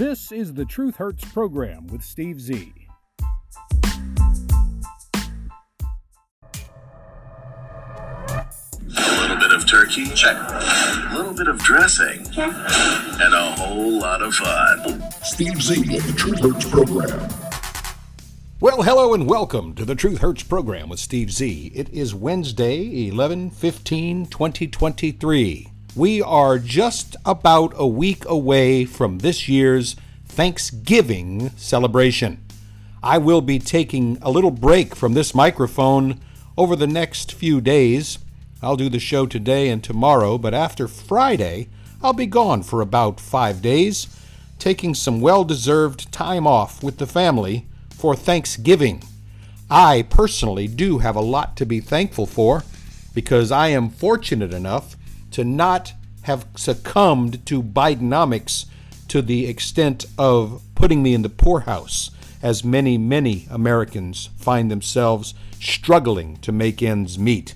This is the Truth Hurts program with Steve Z. A little bit of turkey? Check. A little bit of dressing? Check. And a whole lot of fun. Steve Z of the Truth Hurts program. Well, hello and welcome to the Truth Hurts program with Steve Z. It is Wednesday, 11 15 2023. We are just about a week away from this year's Thanksgiving celebration. I will be taking a little break from this microphone over the next few days. I'll do the show today and tomorrow, but after Friday, I'll be gone for about five days, taking some well deserved time off with the family for Thanksgiving. I personally do have a lot to be thankful for because I am fortunate enough to not have succumbed to Bidenomics to the extent of putting me in the poorhouse, as many, many Americans find themselves struggling to make ends meet.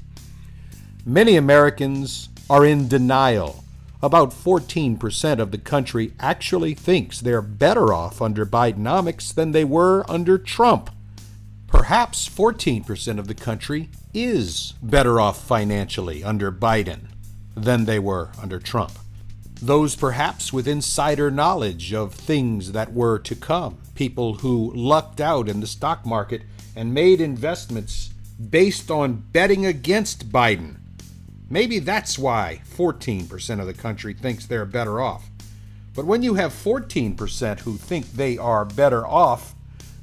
Many Americans are in denial. About 14% of the country actually thinks they're better off under Bidenomics than they were under Trump. Perhaps 14% of the country is better off financially under Biden than they were under Trump. Those perhaps with insider knowledge of things that were to come, people who lucked out in the stock market and made investments based on betting against Biden. Maybe that's why 14% of the country thinks they're better off. But when you have 14% who think they are better off,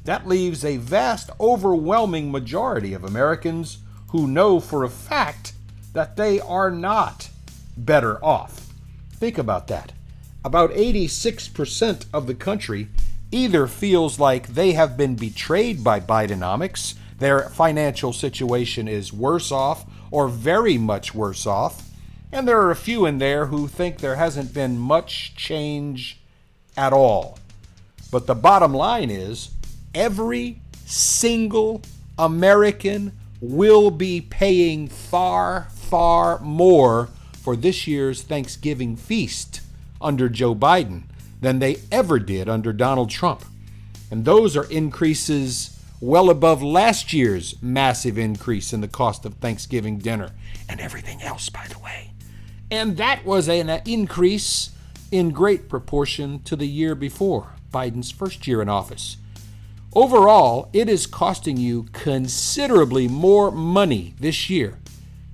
that leaves a vast, overwhelming majority of Americans who know for a fact that they are not better off. Think about that. About 86% of the country either feels like they have been betrayed by Bidenomics, their financial situation is worse off or very much worse off, and there are a few in there who think there hasn't been much change at all. But the bottom line is every single American will be paying far, far more for this year's Thanksgiving feast under Joe Biden than they ever did under Donald Trump. And those are increases well above last year's massive increase in the cost of Thanksgiving dinner and everything else, by the way. And that was an increase in great proportion to the year before, Biden's first year in office. Overall, it is costing you considerably more money this year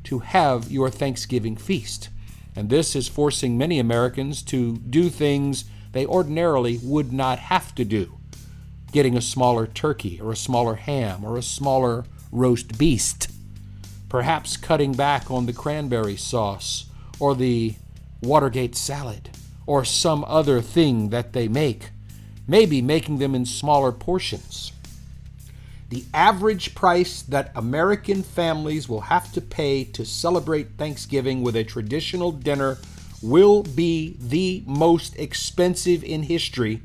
to have your Thanksgiving feast. And this is forcing many Americans to do things they ordinarily would not have to do. Getting a smaller turkey or a smaller ham or a smaller roast beast. Perhaps cutting back on the cranberry sauce or the Watergate salad or some other thing that they make. Maybe making them in smaller portions. The average price that American families will have to pay to celebrate Thanksgiving with a traditional dinner will be the most expensive in history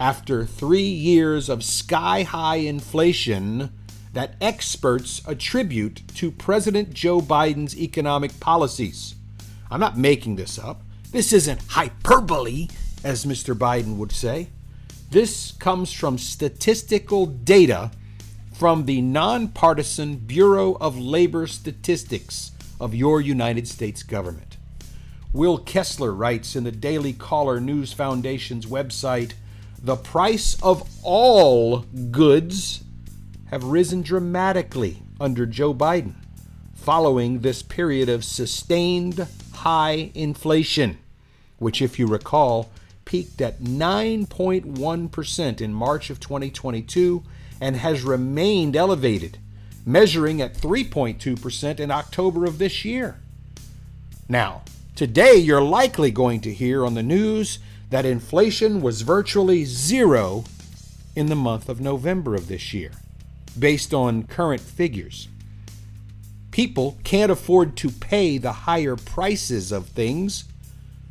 after three years of sky high inflation that experts attribute to President Joe Biden's economic policies. I'm not making this up. This isn't hyperbole, as Mr. Biden would say. This comes from statistical data from the nonpartisan Bureau of Labor Statistics of your United States government. Will Kessler writes in the Daily Caller News Foundation's website the price of all goods have risen dramatically under Joe Biden following this period of sustained high inflation, which, if you recall, peaked at 9.1% in March of 2022 and has remained elevated, measuring at 3.2% in October of this year. Now, today you're likely going to hear on the news that inflation was virtually zero in the month of November of this year, based on current figures. People can't afford to pay the higher prices of things,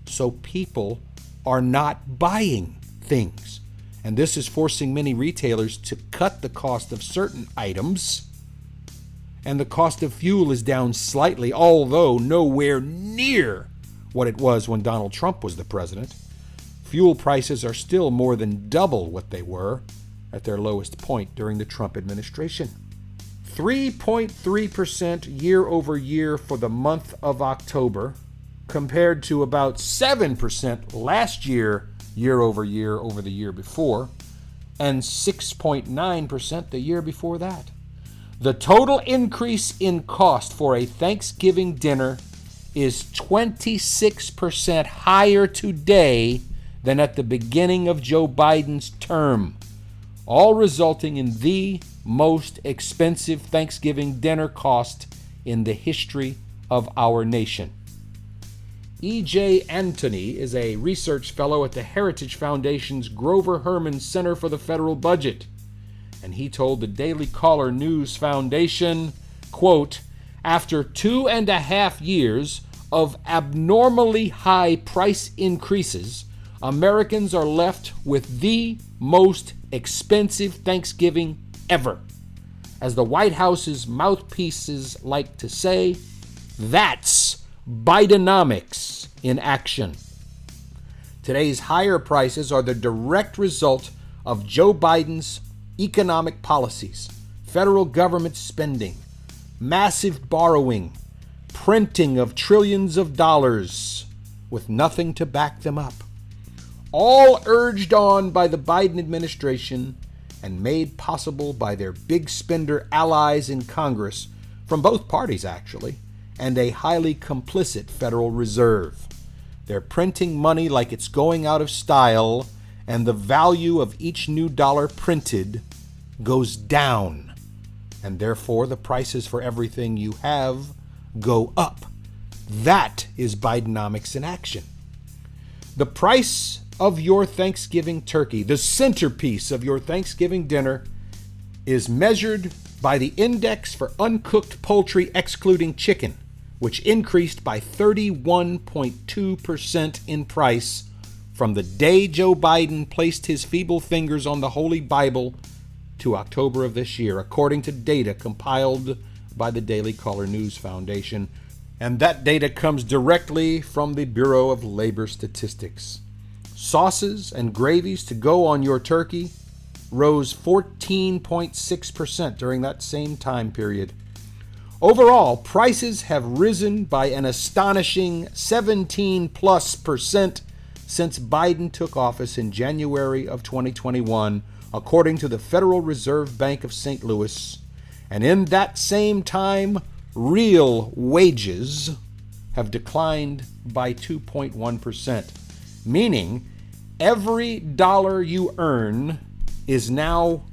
so people are not buying things. And this is forcing many retailers to cut the cost of certain items. And the cost of fuel is down slightly, although nowhere near what it was when Donald Trump was the president. Fuel prices are still more than double what they were at their lowest point during the Trump administration. 3.3% year over year for the month of October, compared to about 7% last year, year over year, over the year before, and 6.9% the year before that. The total increase in cost for a Thanksgiving dinner is 26% higher today than at the beginning of Joe Biden's term, all resulting in the most expensive Thanksgiving dinner cost in the history of our nation. E.J. Antoni is a research fellow at the Heritage Foundation's Grover Hermann Center for the Federal Budget and he told the Daily Caller News Foundation, quote, after two and a half years of abnormally high price increases, Americans are left with the most expensive Thanksgiving ever. As the White House's mouthpieces like to say, that's Bidenomics in action. Today's higher prices are the direct result of Joe Biden's economic policies, federal government spending, massive borrowing, printing of trillions of dollars with nothing to back them up. All urged on by the Biden administration and made possible by their big spender allies in Congress, from both parties actually, and a highly complicit Federal Reserve. They're printing money like it's going out of style, and the value of each new dollar printed goes down, and therefore the prices for everything you have go up. That is Bidenomics in action. The price of your Thanksgiving turkey, the centerpiece of your Thanksgiving dinner, is measured by the index for uncooked poultry excluding chicken, which increased by 31.2% in price from the day Joe Biden placed his feeble fingers on the Holy Bible to October of this year, according to data compiled by the Daily Caller News Foundation. And that data comes directly from the Bureau of Labor Statistics. Sauces and gravies to go on your turkey rose 14.6% during that same time period. Overall, prices have risen by an astonishing 17 plus percent since Biden took office in January of 2021 according to the Federal Reserve Bank of St. Louis. And in that same time, real wages have declined by 2.1%, meaning every dollar you earn is now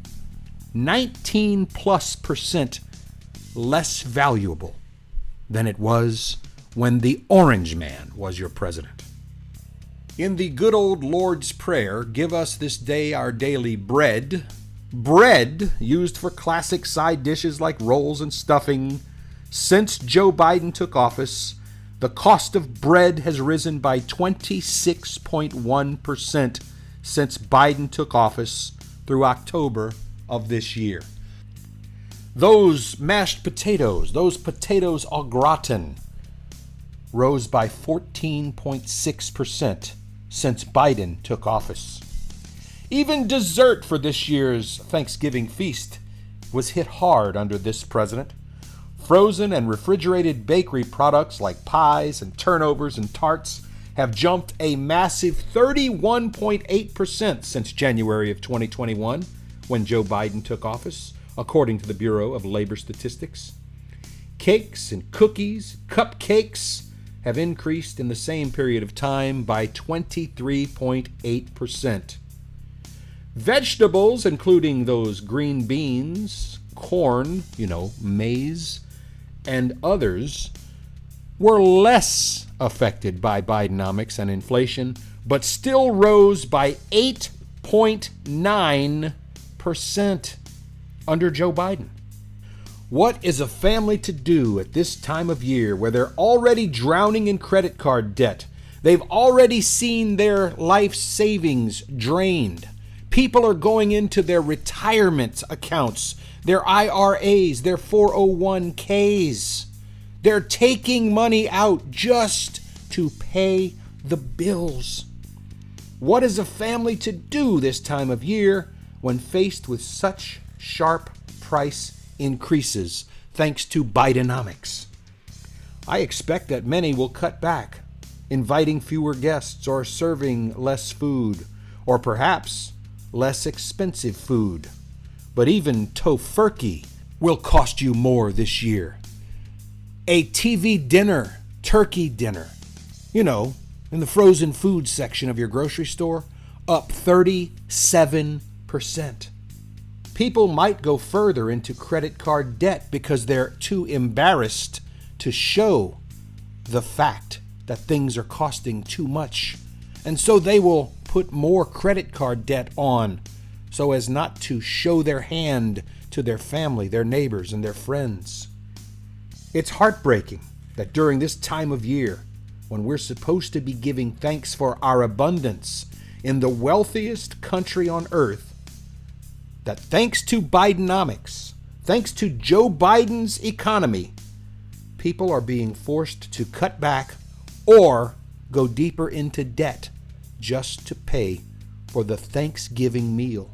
19 plus percent less valuable than it was when the Orange Man was your president. In the good old Lord's Prayer, give us this day our daily bread. Bread used for classic side dishes like rolls and stuffing. Since Joe Biden took office, the cost of bread has risen by 26.1% since Biden took office through October of this year. Those mashed potatoes, those potatoes au gratin, rose by 14.6% since Biden took office. Even dessert for this year's Thanksgiving feast was hit hard under this president. Frozen and refrigerated bakery products like pies and turnovers and tarts have jumped a massive 31.8% since January of 2021 when Joe Biden took office, according to the Bureau of Labor Statistics. Cakes and cookies, cupcakes, have increased in the same period of time by 23.8%. Vegetables, including those green beans, corn, you know, maize, and others, were less affected by Bidenomics and inflation, but still rose by 8.9% under Joe Biden. What is a family to do at this time of year where they're already drowning in credit card debt? They've already seen their life savings drained. People are going into their retirement accounts, their IRAs, their 401ks. They're taking money out just to pay the bills. What is a family to do this time of year when faced with such sharp price increases thanks to Bidenomics? I expect that many will cut back, inviting fewer guests or serving less food, or perhaps less expensive food. But even tofurkey will cost you more this year. A TV dinner, turkey dinner, you know, in the frozen food section of your grocery store, up 37%. People might go further into credit card debt because they're too embarrassed to show the fact that things are costing too much. And so they will put more credit card debt on so as not to show their hand to their family, their neighbors, and their friends. It's heartbreaking that during this time of year, when we're supposed to be giving thanks for our abundance in the wealthiest country on earth, that thanks to Bidenomics, thanks to Joe Biden's economy, people are being forced to cut back or go deeper into debt just to pay for the Thanksgiving meal.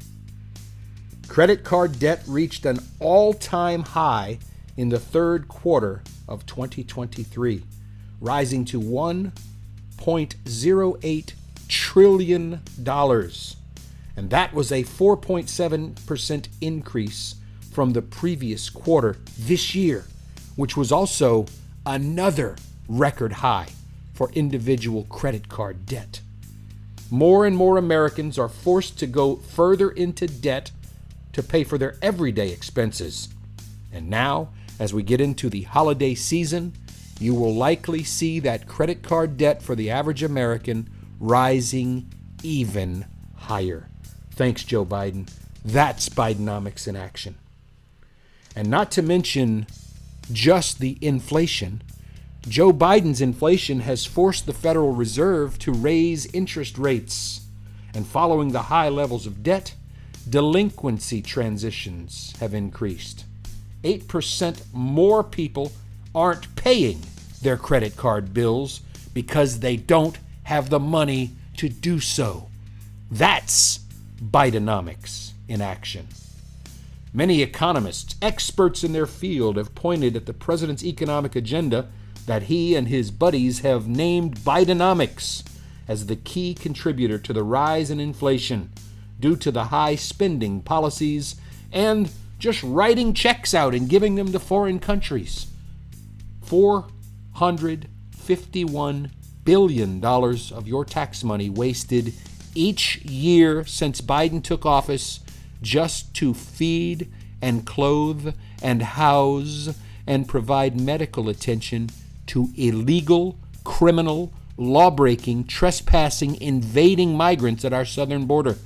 Credit card debt reached an all time high in the third quarter of 2023, rising to $1.08 trillion. And that was a 4.7% increase from the previous quarter this year, which was also another record high for individual credit card debt. More and more Americans are forced to go further into debt to pay for their everyday expenses. And now, as we get into the holiday season, you will likely see that credit card debt for the average American rising even higher. Thanks, Joe Biden. That's Bidenomics in action. And not to mention just the inflation. Joe Biden's inflation has forced the Federal Reserve to raise interest rates. And following the high levels of debt, delinquency transitions have increased. 8% more people aren't paying their credit card bills because they don't have the money to do so. That's Bidenomics in action. Many economists, experts in their field, have pointed at the president's economic agenda that he and his buddies have named Bidenomics as the key contributor to the rise in inflation due to the high spending policies and just writing checks out and giving them to foreign countries. $451 billion of your tax money wasted each year since Biden took office just to feed and clothe and house and provide medical attention to illegal, criminal, law breaking, trespassing, invading migrants at our southern border.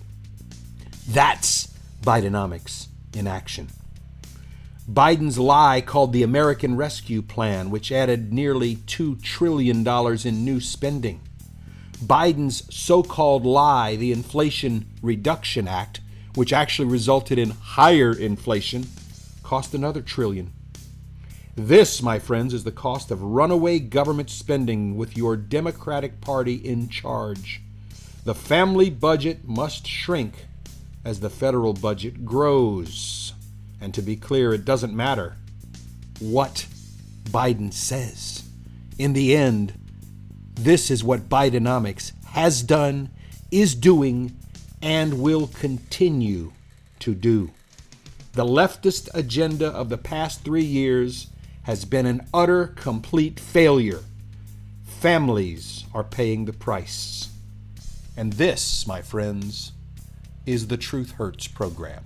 That's Bidenomics in action. Biden's lie called the American Rescue Plan, which added nearly $2 trillion in new spending. Biden's so called lie, the Inflation Reduction Act, which actually resulted in higher inflation, cost another trillion. This, my friends, is the cost of runaway government spending with your Democratic Party in charge. The family budget must shrink as the federal budget grows. And to be clear, it doesn't matter what Biden says. In the end, this is what Bidenomics has done, is doing, and will continue to do. The leftist agenda of the past three years has been an utter, complete failure. Families are paying the price. And this, my friends, is the Truth Hurts program.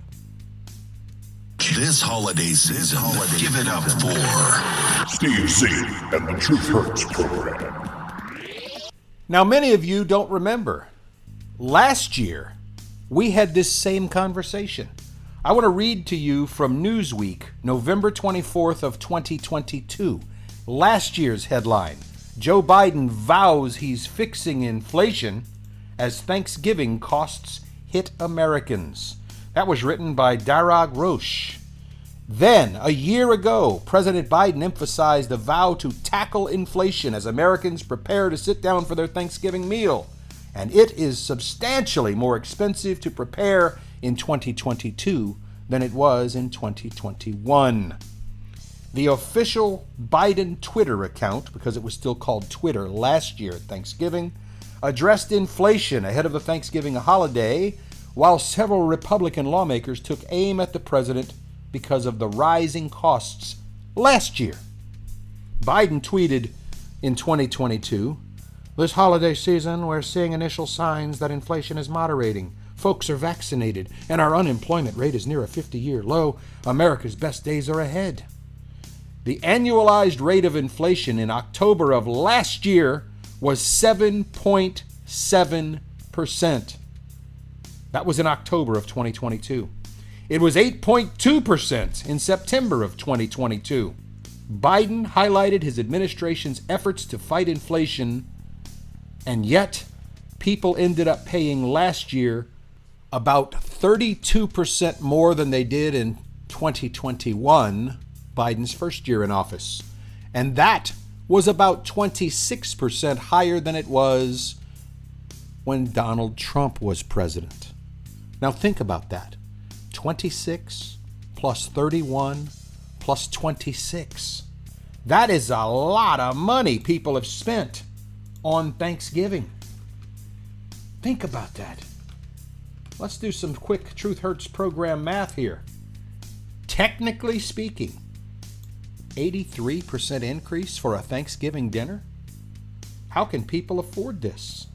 This holiday season, holiday give it up for Steve Z and the Truth Hurts program. Now, many of you don't remember. Last year, we had this same conversation. I want to read to you from Newsweek, November 24th of 2022. Last year's headline: Joe Biden vows he's fixing inflation as Thanksgiving costs hit Americans. That was written by Darragh Roche. Then, a year ago, President Biden emphasized a vow to tackle inflation as Americans prepare to sit down for their Thanksgiving meal. and it is substantially more expensive to prepare in 2022 than it was in 2021. The official Biden Twitter account, because it was still called Twitter last year at Thanksgiving, addressed inflation ahead of the Thanksgiving holiday, while several Republican lawmakers took aim at the president because of the rising costs last year. Biden tweeted in 2022 This holiday season, we're seeing initial signs that inflation is moderating. Folks are vaccinated, and our unemployment rate is near a 50 year low. America's best days are ahead. The annualized rate of inflation in October of last year was 7.7%. That was in October of 2022. It was 8.2% in September of 2022. Biden highlighted his administration's efforts to fight inflation, and yet people ended up paying last year about 32% more than they did in 2021, Biden's first year in office. And that was about 26% higher than it was when Donald Trump was president. Now think about that 26 plus 31 plus 26. That is a lot of money people have spent on Thanksgiving. Think about that. Let's do some quick Truth Hurts program math here. Technically speaking, 83% increase for a Thanksgiving dinner? How can people afford this?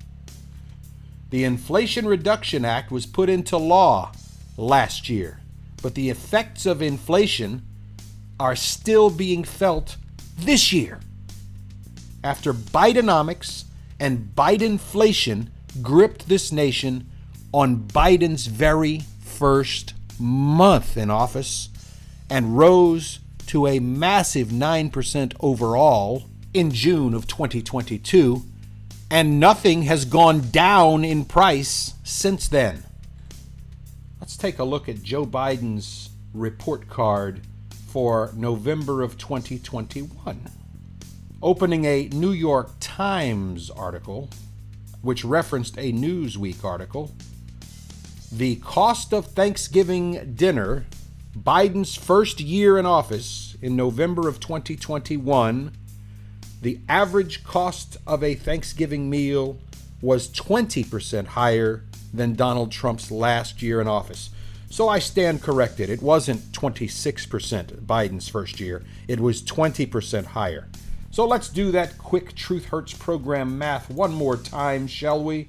The Inflation Reduction Act was put into law last year, but the effects of inflation are still being felt this year. After Bidenomics and Bidenflation gripped this nation on Biden's very first month in office and rose to a massive 9% overall in June of 2022, and nothing has gone down in price since then. Let's take a look at Joe Biden's report card for November of 2021. Opening a New York Times article, which referenced a Newsweek article, the cost of Thanksgiving dinner Biden's first year in office in November of 2021, the average cost of a Thanksgiving meal was 20% higher than Donald Trump's last year in office. So I stand corrected. It wasn't 26% Biden's first year, it was 20% higher. So let's do that quick Truth Hurts program math one more time, shall we?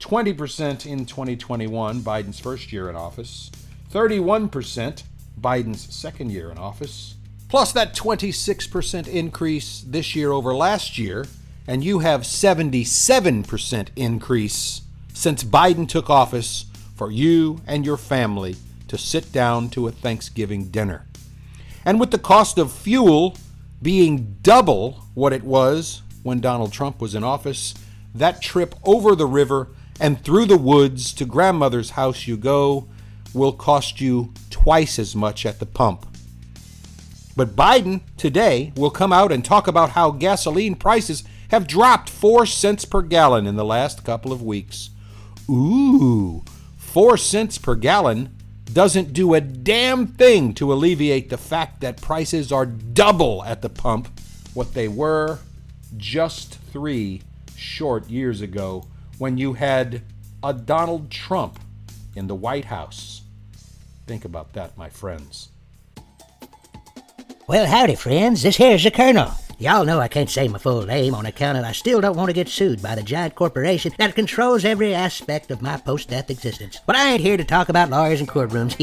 20% in 2021, Biden's first year in office, 31% Biden's second year in office, plus that 26% increase this year over last year, and you have 77% increase since Biden took office for you and your family to sit down to a Thanksgiving dinner. And with the cost of fuel being double what it was when Donald Trump was in office, that trip over the river and through the woods to grandmother's house you go will cost you twice as much at the pump. But Biden today will come out and talk about how gasoline prices have dropped 4 cents per gallon in the last couple of weeks. Ooh, 4 cents per gallon doesn't do a damn thing to alleviate the fact that prices are double at the pump what they were just three short years ago when you had a Donald Trump in the White House. Think about that, my friends. Well, howdy, friends. This here's the Colonel. Y'all know I can't say my full name on account of I still don't want to get sued by the giant corporation that controls every aspect of my post-death existence. But I ain't here to talk about lawyers and courtrooms.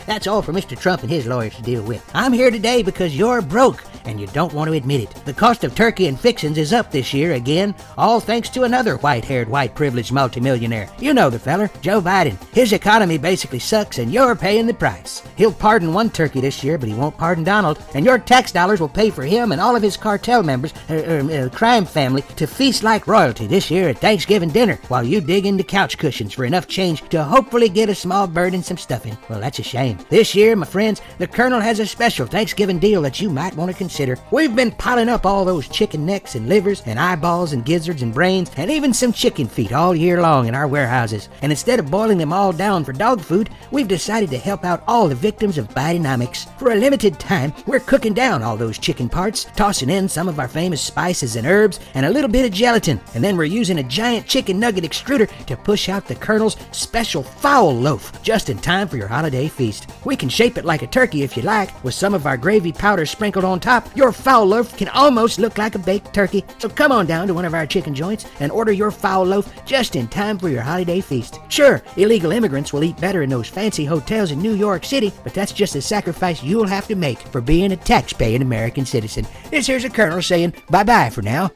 That's all for Mr. Trump and his lawyers to deal with. I'm here today because you're broke and you don't want to admit it. The cost of turkey and fixins is up this year again, all thanks to another white-haired, white-privileged multimillionaire. You know the feller, Joe Biden. His economy basically sucks and you're paying the price. He'll pardon one turkey this year, but he won't pardon Donald, and your tax dollars will pay for him and all of his cartel members, or, or uh, crime family, to feast like royalty this year at Thanksgiving dinner while you dig into couch cushions for enough change to hopefully get a small bird and some stuffing. Well, that's a shame. This year, my friends, the Colonel has a special Thanksgiving deal that you might want to consider. We've been piling up all those chicken necks and livers and eyeballs and gizzards and brains and even some chicken feet all year long in our warehouses. And instead of boiling them all down for dog food, we've decided to help out all the victims of Bidenomics. For a limited time, we're cooking down all those chicken parts, tossing in some of our famous spices and herbs, and a little bit of gelatin. And then we're using a giant chicken nugget extruder to push out the Colonel's special fowl loaf just in time for your holiday feast. We can shape it like a turkey if you like, with some of our gravy powder sprinkled on top. Your fowl loaf can almost look like a baked turkey. So come on down to one of our chicken joints and order your fowl loaf just in time for your holiday feast. Sure, illegal immigrants will eat better in those fancy hotels in New York City, but that's just a sacrifice you'll have to make for being a tax-paying American citizen. This here's a colonel saying bye-bye for now.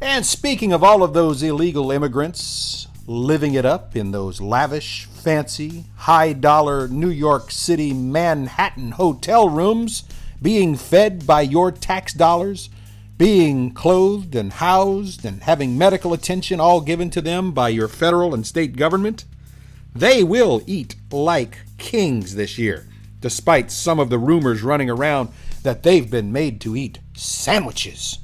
And speaking of all of those illegal immigrants living it up in those lavish, fancy, high dollar New York City Manhattan hotel rooms, being fed by your tax dollars, being clothed and housed and having medical attention all given to them by your federal and state government, they will eat like kings this year, despite some of the rumors running around that they've been made to eat sandwiches.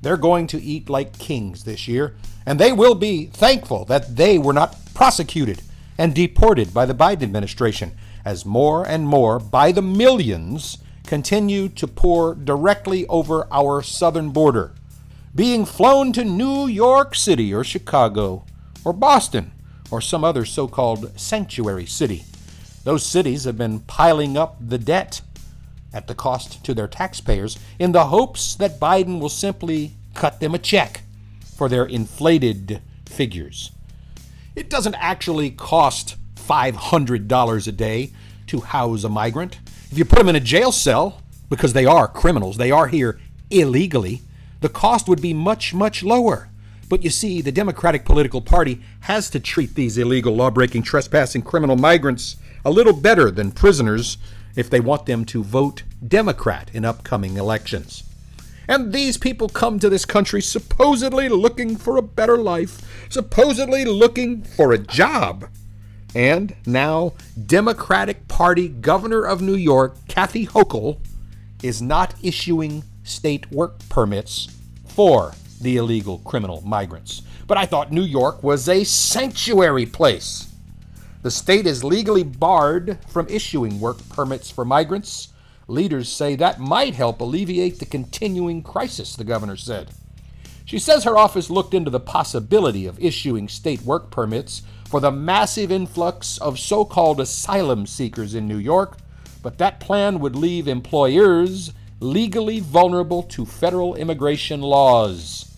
They're going to eat like kings this year, and they will be thankful that they were not prosecuted and deported by the Biden administration as more and more, by the millions, continue to pour directly over our southern border, being flown to New York City or Chicago or Boston or some other so called sanctuary city. Those cities have been piling up the debt at the cost to their taxpayers in the hopes that Biden will simply cut them a check for their inflated figures. It doesn't actually cost $500 a day to house a migrant. If you put them in a jail cell, because they are criminals, they are here illegally, the cost would be much, much lower. But you see, the Democratic political party has to treat these illegal, law breaking, trespassing criminal migrants a little better than prisoners if they want them to vote Democrat in upcoming elections. And these people come to this country supposedly looking for a better life, supposedly looking for a job. And now, Democratic Party Governor of New York, Kathy Hochul, is not issuing state work permits for the illegal criminal migrants. But I thought New York was a sanctuary place. The state is legally barred from issuing work permits for migrants. Leaders say that might help alleviate the continuing crisis, the governor said. She says her office looked into the possibility of issuing state work permits for the massive influx of so called asylum seekers in New York, but that plan would leave employers legally vulnerable to federal immigration laws.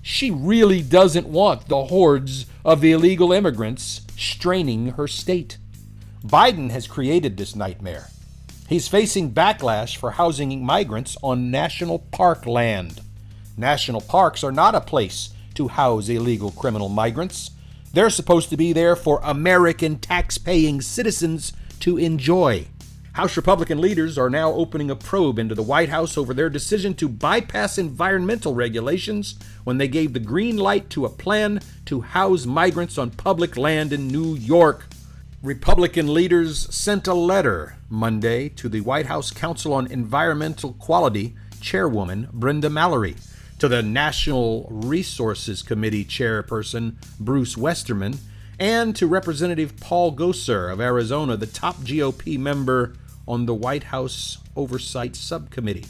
She really doesn't want the hordes of the illegal immigrants straining her state. Biden has created this nightmare. He's facing backlash for housing migrants on national park land. National parks are not a place to house illegal criminal migrants. They're supposed to be there for American tax-paying citizens to enjoy. House Republican leaders are now opening a probe into the White House over their decision to bypass environmental regulations when they gave the green light to a plan to house migrants on public land in New York. Republican leaders sent a letter Monday to the White House Council on Environmental Quality chairwoman Brenda Mallory, to the National Resources Committee chairperson Bruce Westerman, and to Representative Paul Gosar of Arizona, the top GOP member on the White House Oversight Subcommittee,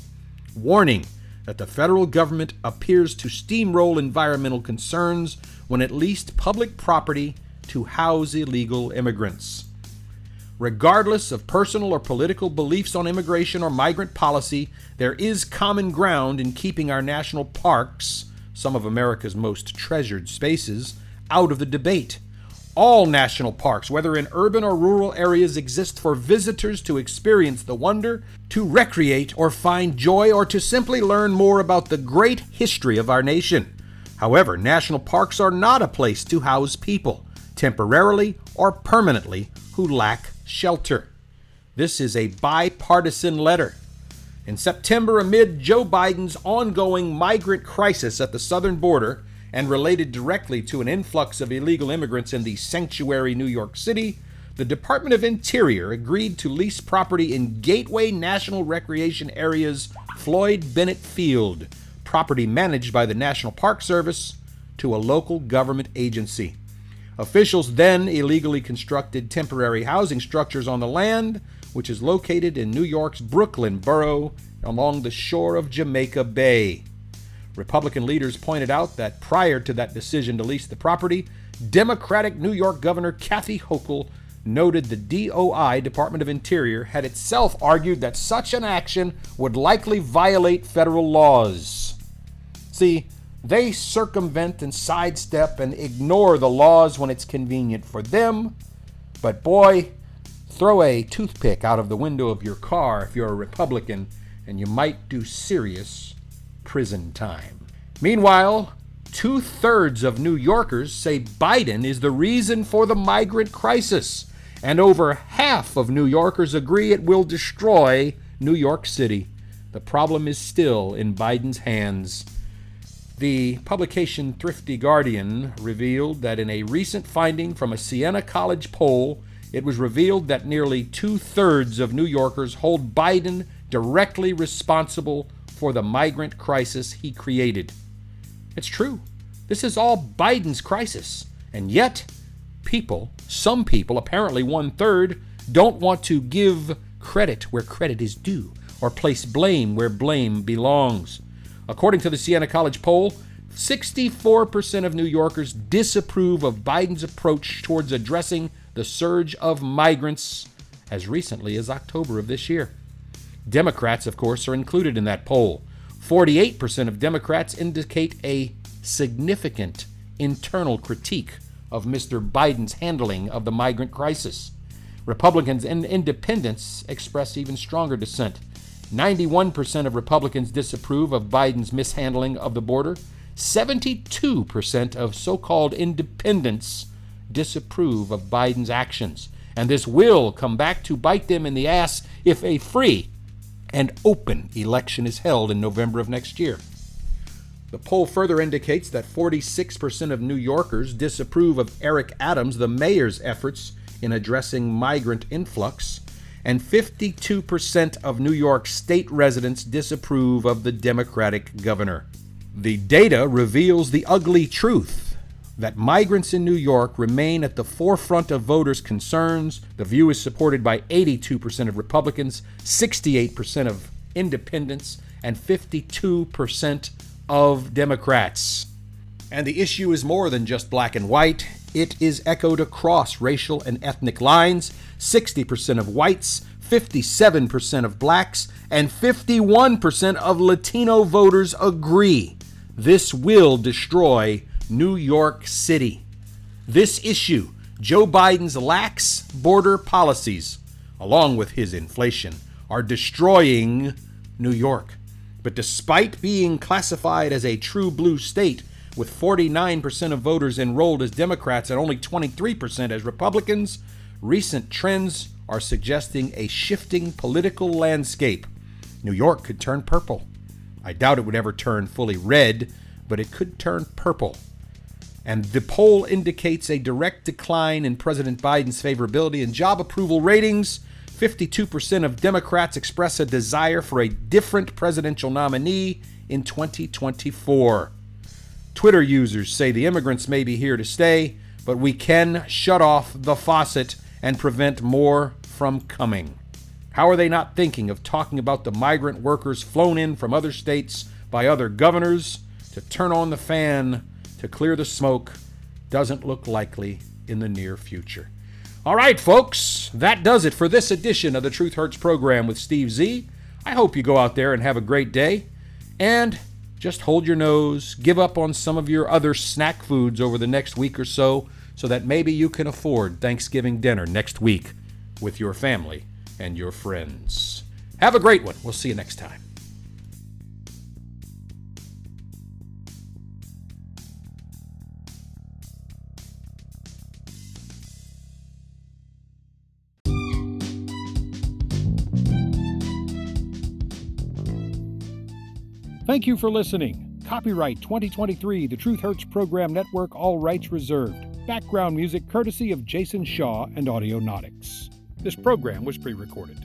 warning that the federal government appears to steamroll environmental concerns when it leased public property to house illegal immigrants. Regardless of personal or political beliefs on immigration or migrant policy, there is common ground in keeping our national parks, some of America's most treasured spaces, out of the debate. All national parks, whether in urban or rural areas, exist for visitors to experience the wonder, to recreate or find joy, or to simply learn more about the great history of our nation. However, national parks are not a place to house people, temporarily or permanently, who lack shelter. This is a bipartisan letter. In September, amid Joe Biden's ongoing migrant crisis at the southern border and related directly to an influx of illegal immigrants in the sanctuary New York City, the Department of Interior agreed to lease property in Gateway National Recreation Area's Floyd Bennett Field, property managed by the National Park Service, to a local government agency. Officials then illegally constructed temporary housing structures on the land, which is located in New York's Brooklyn borough along the shore of Jamaica Bay. Republican leaders pointed out that prior to that decision to lease the property, Democratic New York Governor Kathy Hochul noted the DOI, Department of Interior, had itself argued that such an action would likely violate federal laws. See, they circumvent and sidestep and ignore the laws when it's convenient for them. But boy, throw a toothpick out of the window of your car if you're a Republican, and you might do serious prison time. Meanwhile, two thirds of New Yorkers say Biden is the reason for the migrant crisis, and over half of New Yorkers agree it will destroy New York City. The problem is still in Biden's hands. The publication Thrifty Guardian revealed that in a recent finding from a Siena College poll, it was revealed that nearly two thirds of New Yorkers hold Biden directly responsible for the migrant crisis he created. It's true. This is all Biden's crisis. And yet, people, some people, apparently one third, don't want to give credit where credit is due or place blame where blame belongs. According to the Siena College poll, 64% of New Yorkers disapprove of Biden's approach towards addressing the surge of migrants as recently as October of this year. Democrats, of course, are included in that poll. 48% of Democrats indicate a significant internal critique of Mr. Biden's handling of the migrant crisis. Republicans and independents express even stronger dissent. 91% of Republicans disapprove of Biden's mishandling of the border. 72% of so called independents disapprove of Biden's actions. And this will come back to bite them in the ass if a free and open election is held in November of next year. The poll further indicates that 46% of New Yorkers disapprove of Eric Adams, the mayor's efforts in addressing migrant influx and 52% of New York state residents disapprove of the Democratic governor. The data reveals the ugly truth that migrants in New York remain at the forefront of voters' concerns. The view is supported by 82% of Republicans, 68% of independents, and 52% of Democrats. And the issue is more than just black and white. It is echoed across racial and ethnic lines 60% of whites, 57% of blacks, and 51% of Latino voters agree this will destroy New York City. This issue, Joe Biden's lax border policies, along with his inflation, are destroying New York. But despite being classified as a true blue state, with 49% of voters enrolled as Democrats and only 23% as Republicans, recent trends are suggesting a shifting political landscape. New York could turn purple. I doubt it would ever turn fully red, but it could turn purple. And the poll indicates a direct decline in President Biden's favorability and job approval ratings. 52% of Democrats express a desire for a different presidential nominee in 2024. Twitter users say the immigrants may be here to stay, but we can shut off the faucet and prevent more from coming. How are they not thinking of talking about the migrant workers flown in from other states by other governors to turn on the fan to clear the smoke? Doesn't look likely in the near future. All right, folks, that does it for this edition of the Truth Hurts program with Steve Z. I hope you go out there and have a great day. And just hold your nose, give up on some of your other snack foods over the next week or so, so that maybe you can afford Thanksgiving dinner next week with your family and your friends. Have a great one. We'll see you next time. Thank you for listening. Copyright 2023 The Truth Hurts Program Network, all rights reserved. Background music courtesy of Jason Shaw and Audionautix. This program was pre recorded.